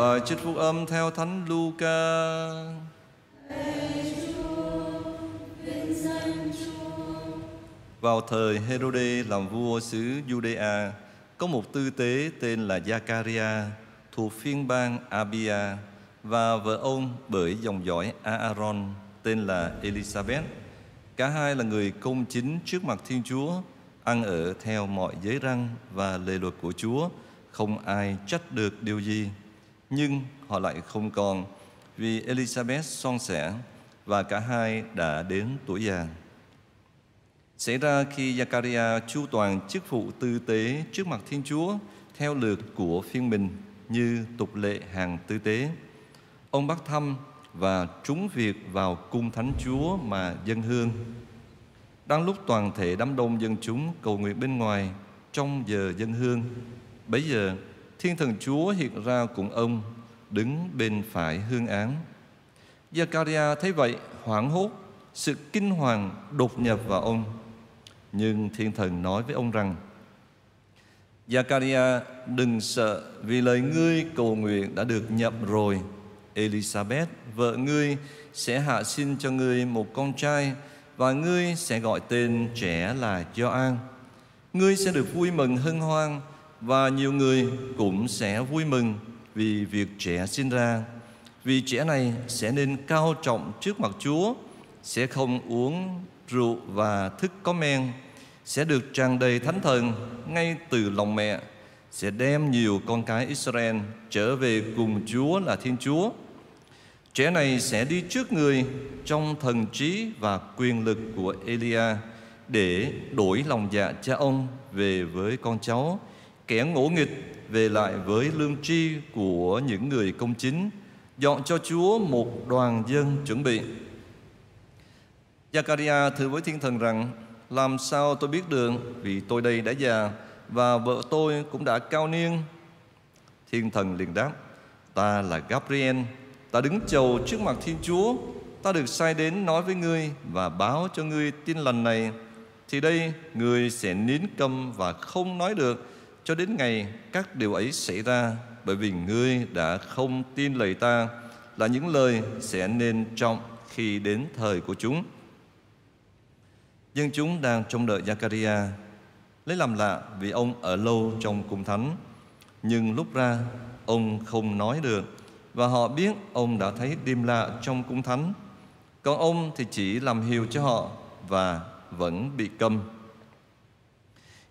Bài trích phúc âm theo Thánh Luca. Vào thời Herode làm vua xứ Judea, có một tư tế tên là Zakaria thuộc phiên bang Abia và vợ ông bởi dòng dõi Aaron tên là Elizabeth. Cả hai là người công chính trước mặt Thiên Chúa, ăn ở theo mọi giới răng và lề luật của Chúa, không ai trách được điều gì. Nhưng họ lại không còn vì Elizabeth son sẻ và cả hai đã đến tuổi già. Xảy ra khi Zakaria chu toàn chức vụ tư tế trước mặt Thiên Chúa theo lượt của phiên mình như tục lệ hàng tư tế. Ông bắt thăm và trúng việc vào cung thánh Chúa mà dân hương. Đang lúc toàn thể đám đông dân chúng cầu nguyện bên ngoài trong giờ dân hương, bấy giờ Thiên thần Chúa hiện ra cùng ông đứng bên phải hương án. Zakaria thấy vậy hoảng hốt, sự kinh hoàng đột nhập vào ông. Nhưng thiên thần nói với ông rằng Zakaria đừng sợ vì lời ngươi cầu nguyện đã được nhập rồi. Elizabeth, vợ ngươi sẽ hạ sinh cho ngươi một con trai và ngươi sẽ gọi tên trẻ là Gioan. Ngươi sẽ được vui mừng hân hoan và nhiều người cũng sẽ vui mừng vì việc trẻ sinh ra. Vì trẻ này sẽ nên cao trọng trước mặt Chúa, sẽ không uống rượu và thức có men, sẽ được tràn đầy thánh thần ngay từ lòng mẹ, sẽ đem nhiều con cái Israel trở về cùng Chúa là Thiên Chúa. Trẻ này sẽ đi trước người trong thần trí và quyền lực của Elia để đổi lòng dạ cha ông về với con cháu, kẻ ngỗ nghịch về lại với lương tri của những người công chính, dọn cho Chúa một đoàn dân chuẩn bị. Zakaria thưa với thiên thần rằng, làm sao tôi biết được vì tôi đây đã già và vợ tôi cũng đã cao niên. Thiên thần liền đáp, ta là Gabriel, ta đứng chầu trước mặt Thiên Chúa, ta được sai đến nói với ngươi và báo cho ngươi tin lành này. Thì đây, ngươi sẽ nín câm và không nói được cho đến ngày các điều ấy xảy ra bởi vì ngươi đã không tin lời ta là những lời sẽ nên trọng khi đến thời của chúng. Dân chúng đang trông đợi Zakaria lấy làm lạ vì ông ở lâu trong cung thánh. Nhưng lúc ra, ông không nói được và họ biết ông đã thấy đêm lạ trong cung thánh. Còn ông thì chỉ làm hiều cho họ và vẫn bị câm.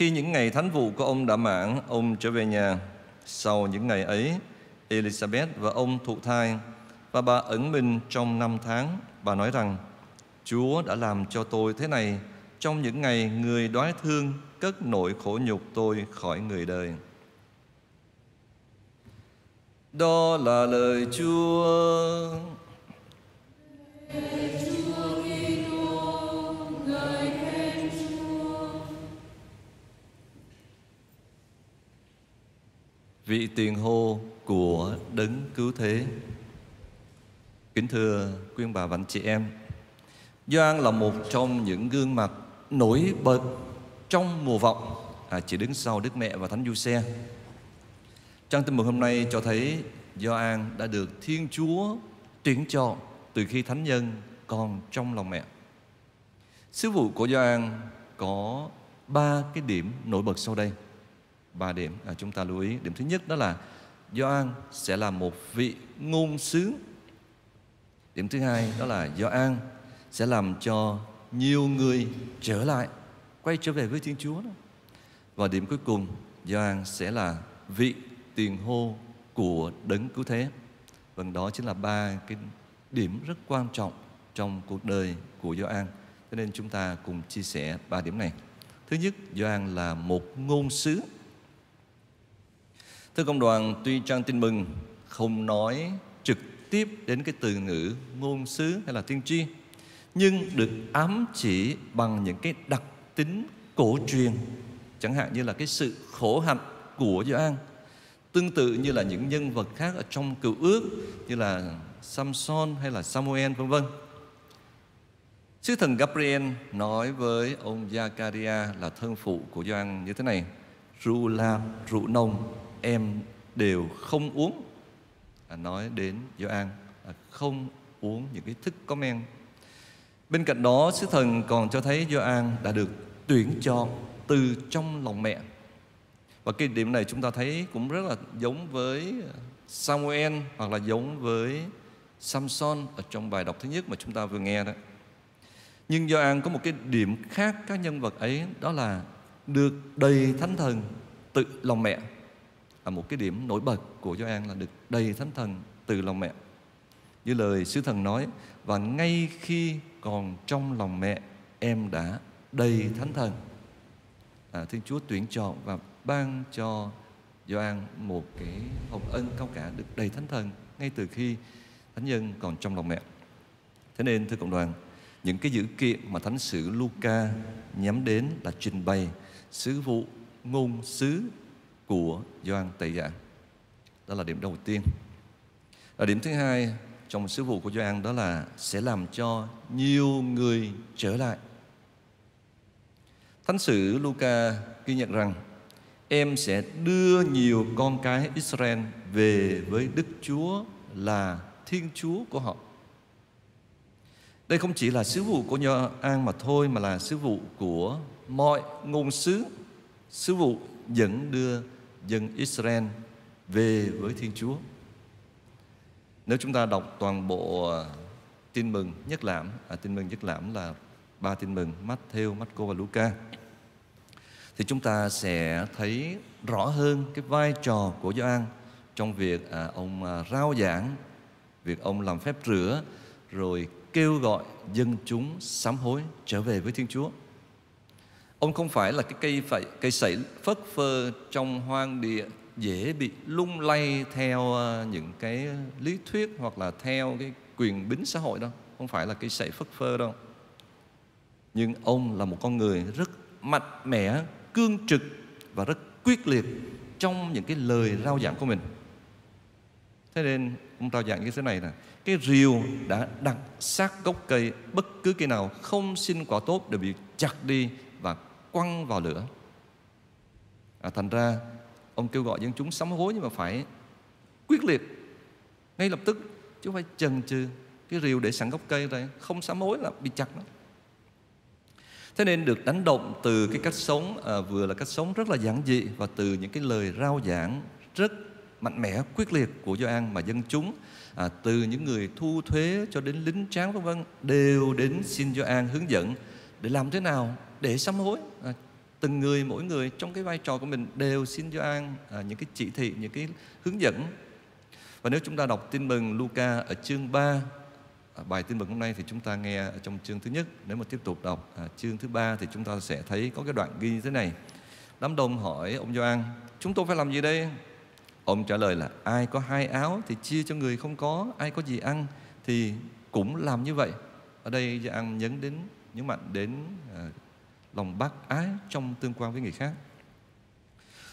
Khi những ngày thánh vụ của ông đã mãn, ông trở về nhà. Sau những ngày ấy, Elizabeth và ông thụ thai và bà ẩn mình trong năm tháng. Bà nói rằng, Chúa đã làm cho tôi thế này trong những ngày người đói thương cất nỗi khổ nhục tôi khỏi người đời. Đó là lời Chúa. Vị tiền hô của đấng cứu thế. Kính thưa quý bà và anh chị em, Gioan là một trong những gương mặt nổi bật trong mùa vọng à, chỉ đứng sau Đức Mẹ và Thánh Du Xe. Trang tin mừng hôm nay cho thấy Gioan đã được Thiên Chúa tuyển chọn từ khi thánh nhân còn trong lòng mẹ. Sứ vụ của Gioan có ba cái điểm nổi bật sau đây. Ba điểm à, chúng ta lưu ý. Điểm thứ nhất đó là Gioan sẽ là một vị ngôn sứ. Điểm thứ hai đó là Gioan sẽ làm cho nhiều người trở lại quay trở về với Thiên Chúa đó. Và điểm cuối cùng Gioan sẽ là vị tiền hô của đấng cứu thế. Vâng đó chính là ba cái điểm rất quan trọng trong cuộc đời của Gioan. Cho nên chúng ta cùng chia sẻ ba điểm này. Thứ nhất, Gioan là một ngôn sứ. Thưa công đoàn, tuy trang tin mừng không nói trực tiếp đến cái từ ngữ ngôn sứ hay là tiên tri nhưng được ám chỉ bằng những cái đặc tính cổ truyền chẳng hạn như là cái sự khổ hạnh của Gioan tương tự như là những nhân vật khác ở trong cựu ước như là Samson hay là Samuel vân vân. Sứ thần Gabriel nói với ông Zakaria là thân phụ của Gioan như thế này: Rula lam, rượu nồng em đều không uống. à, nói đến Gioan à, không uống những cái thức có men. Bên cạnh đó, sứ thần còn cho thấy Gioan đã được tuyển chọn từ trong lòng mẹ. Và cái điểm này chúng ta thấy cũng rất là giống với à, Samuel hoặc là giống với Samson ở trong bài đọc thứ nhất mà chúng ta vừa nghe đó. Nhưng Gioan có một cái điểm khác các nhân vật ấy đó là được đầy thánh thần từ lòng mẹ một cái điểm nổi bật của Gioan là được đầy thánh thần từ lòng mẹ. Như lời sứ thần nói và ngay khi còn trong lòng mẹ em đã đầy thánh thần. À, Thiên Chúa tuyển chọn và ban cho Gioan một cái hồng ân cao cả được đầy thánh thần ngay từ khi thánh nhân còn trong lòng mẹ. Thế nên thưa cộng đoàn, những cái dữ kiện mà thánh sử Luca nhắm đến là trình bày sứ vụ ngôn sứ của Gioan Tẩy Giả. Đó là điểm đầu tiên. Và điểm thứ hai trong sứ vụ của Gioan đó là sẽ làm cho nhiều người trở lại. Thánh sử Luca ghi nhận rằng em sẽ đưa nhiều con cái Israel về với Đức Chúa là Thiên Chúa của họ. Đây không chỉ là sứ vụ của Gioan mà thôi mà là sứ vụ của mọi ngôn sứ, sứ vụ dẫn đưa dân Israel về với Thiên Chúa. Nếu chúng ta đọc toàn bộ à, tin mừng nhất lãm, à, tin mừng nhất lãm là ba tin mừng Matthew, Marco và Luca thì chúng ta sẽ thấy rõ hơn cái vai trò của Gioan trong việc à, ông à, rao giảng, việc ông làm phép rửa rồi kêu gọi dân chúng sám hối trở về với Thiên Chúa. Ông không phải là cái cây phải cây sậy phất phơ trong hoang địa dễ bị lung lay theo ờ, những cái lý thuyết hoặc là theo cái quyền bính xã hội đâu, không phải là cây sậy phất phơ đâu. Nhưng ông là một con người rất mạnh mẽ, cương trực và rất quyết liệt trong những cái lời rao giảng của mình. Thế nên ông rao giảng như thế này nè, cái rìu đã đặt sát gốc cây, bất cứ cây nào không sinh quả tốt đều bị chặt đi và quăng vào lửa. À, thành ra ông kêu gọi dân chúng sám hối nhưng mà phải quyết liệt ngay lập tức chứ không phải chần chừ cái rìu để sẵn gốc cây rồi không sám hối là bị chặt đó. Thế nên được đánh động từ cái cách sống à, vừa là cách sống rất là giản dị và từ những cái lời rao giảng rất mạnh mẽ quyết liệt của Gioan mà dân chúng à, từ những người thu thuế cho đến lính tráng vân vân đều đến xin Gioan hướng dẫn để làm thế nào để sám hối? À, từng người mỗi người trong cái vai trò của mình đều xin Gioan à, những cái chỉ thị những cái hướng dẫn. Và nếu chúng ta đọc tin mừng Luca ở chương 3 à, bài tin mừng hôm nay thì chúng ta nghe ở trong chương thứ nhất. Nếu mà tiếp tục đọc à, chương thứ ba thì chúng ta sẽ thấy có cái đoạn ghi như thế này. Đám đông hỏi ông Gioan chúng tôi phải làm gì đây? Ông trả lời là ai có hai áo thì chia cho người không có ai có gì ăn thì cũng làm như vậy. Ở đây Gioan nhấn đến nhấn mạnh đến ờ, lòng bác ái trong tương quan với người khác.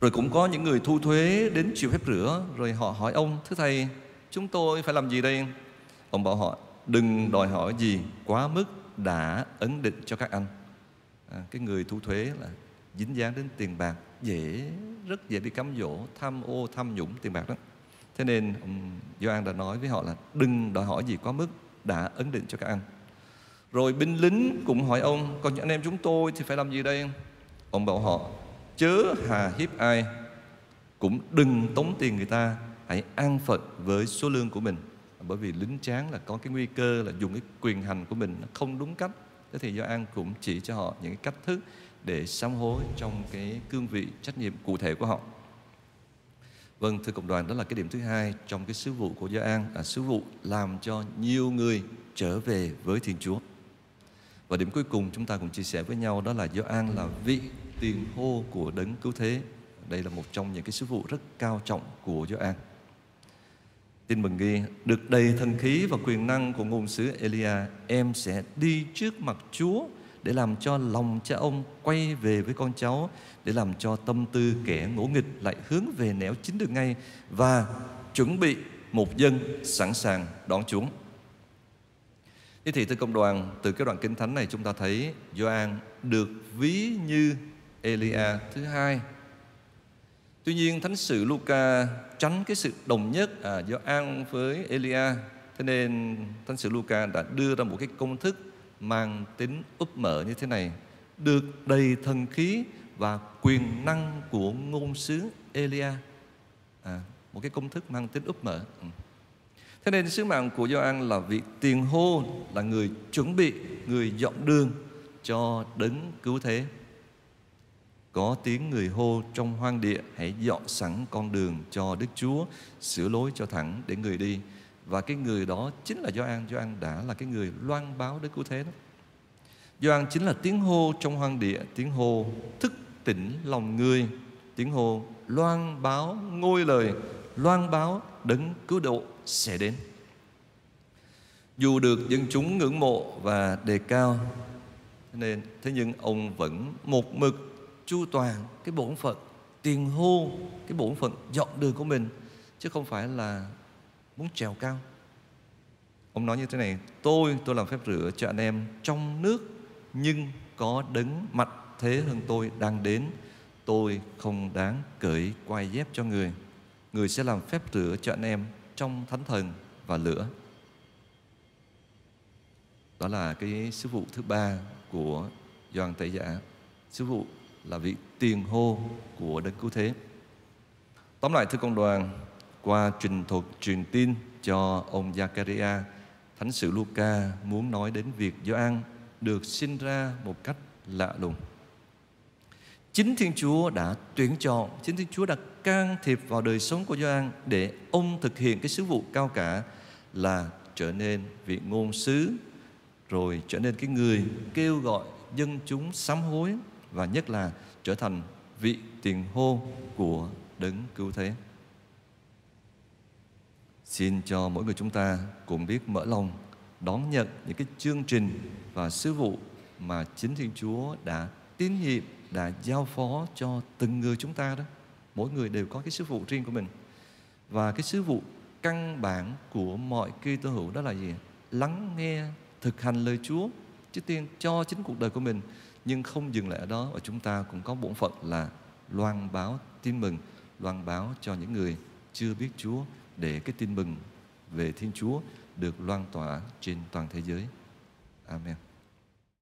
Rồi cũng có những người thu thuế đến chịu phép rửa rồi họ hỏi ông thưa thầy chúng tôi phải làm gì đây? Ông bảo họ đừng đòi hỏi gì quá mức đã ấn định cho các anh. À, cái người thu thuế là dính dáng đến tiền bạc dễ rất dễ bị cám dỗ tham ô tham nhũng tiền bạc đó thế nên ông Gioan đã nói với họ là đừng đòi hỏi gì quá mức đã ấn định cho các anh rồi binh lính cũng hỏi ông Còn những anh em chúng tôi thì phải làm gì đây? Ông bảo họ Chớ hà hiếp ai Cũng đừng tống tiền người ta Hãy an phận với số lương của mình. Bởi vì lính tráng là có cái nguy cơ Là dùng cái quyền hành của mình không đúng cách. Thế thì do An cũng chỉ cho họ những cái cách thức Để sám hối trong cái cương vị trách nhiệm cụ thể của họ. Vâng, thưa cộng đoàn, đó là cái điểm thứ hai trong cái sứ vụ của Gia An là sứ vụ làm cho nhiều người trở về với Thiên Chúa. Và điểm cuối cùng chúng ta cùng chia sẻ với nhau đó là Gioan là vị tiền hô của đấng cứu thế. Đây là một trong những cái sứ vụ rất cao trọng của Gioan. Tin mừng ghi, được đầy thần khí và quyền năng của ngôn sứ Elia, em sẽ đi trước mặt Chúa để làm cho lòng cha ông quay về với con cháu, để làm cho tâm tư kẻ ngỗ nghịch lại hướng về nẻo chính đường ngay và chuẩn bị một dân sẵn sàng đón chúng. Thế thì thưa công đoàn, từ cái đoạn kinh thánh này chúng ta thấy Gioan được ví như Elia thứ hai. Tuy nhiên Thánh sử Luca tránh cái sự đồng nhất à, do với Elia Thế nên Thánh sử Luca đã đưa ra một cái công thức mang tính úp mở như thế này Được đầy thần khí và quyền năng của ngôn sứ Elia à, Một cái công thức mang tính úp mở ừ. Thế nên sứ mạng của Gioan là vị tiền hô Là người chuẩn bị, người dọn đường cho đấng cứu thế. Có tiếng người hô trong hoang địa hãy dọn sẵn con đường cho Đức Chúa sửa lối cho thẳng để người đi. Và cái người đó chính là Gioan. Gioan đã là cái người loan báo Đức Cứu Thế đó. Gioan chính là tiếng hô trong hoang địa tiếng hô thức tỉnh lòng người tiếng hô loan báo ngôi lời loan báo đấng cứu độ sẽ đến. Dù được dân chúng ngưỡng mộ và đề cao, nên thế nhưng ông vẫn một mực chu toàn cái bổn phận, tiền hô cái bổn phận dọn đường của mình, chứ không phải là muốn trèo cao. Ông nói như thế này, tôi tôi làm phép rửa cho anh em trong nước, nhưng có đấng mặt thế hơn tôi đang đến. Tôi không đáng cởi quai dép cho người người sẽ làm phép rửa cho anh em trong thánh thần và lửa đó là cái sứ vụ thứ ba của Doan Tẩy Giả sứ vụ là vị tiền hô của Đấng Cứu Thế. Tóm lại thưa công đoàn, qua trình thuật truyền tin cho ông Zakaria, Thánh sử Luca muốn nói đến việc Gioan được sinh ra một cách lạ lùng. Chính Thiên Chúa đã tuyển chọn, chính Thiên Chúa đã can thiệp vào đời sống của Gioan để ông thực hiện cái sứ vụ cao cả là trở nên vị ngôn sứ rồi trở nên cái người kêu gọi dân chúng sám hối và nhất là trở thành vị tiền hô của đấng cứu thế. Xin cho mỗi người chúng ta cùng biết mở lòng đón nhận những cái chương trình và sứ vụ mà chính Thiên Chúa đã tín nhiệm, đã giao phó cho từng người chúng ta đó. Mỗi người đều có cái sứ vụ riêng của mình. Và cái sứ vụ căn bản của mọi kỳ tô hữu đó là gì? Lắng nghe, thực hành lời Chúa trước tiên cho chính cuộc đời của mình nhưng không dừng lại ở đó và chúng ta cũng có bổn phận là loan báo tin mừng loan báo cho những người chưa biết Chúa để cái tin mừng về Thiên Chúa được loan tỏa trên toàn thế giới. Amen.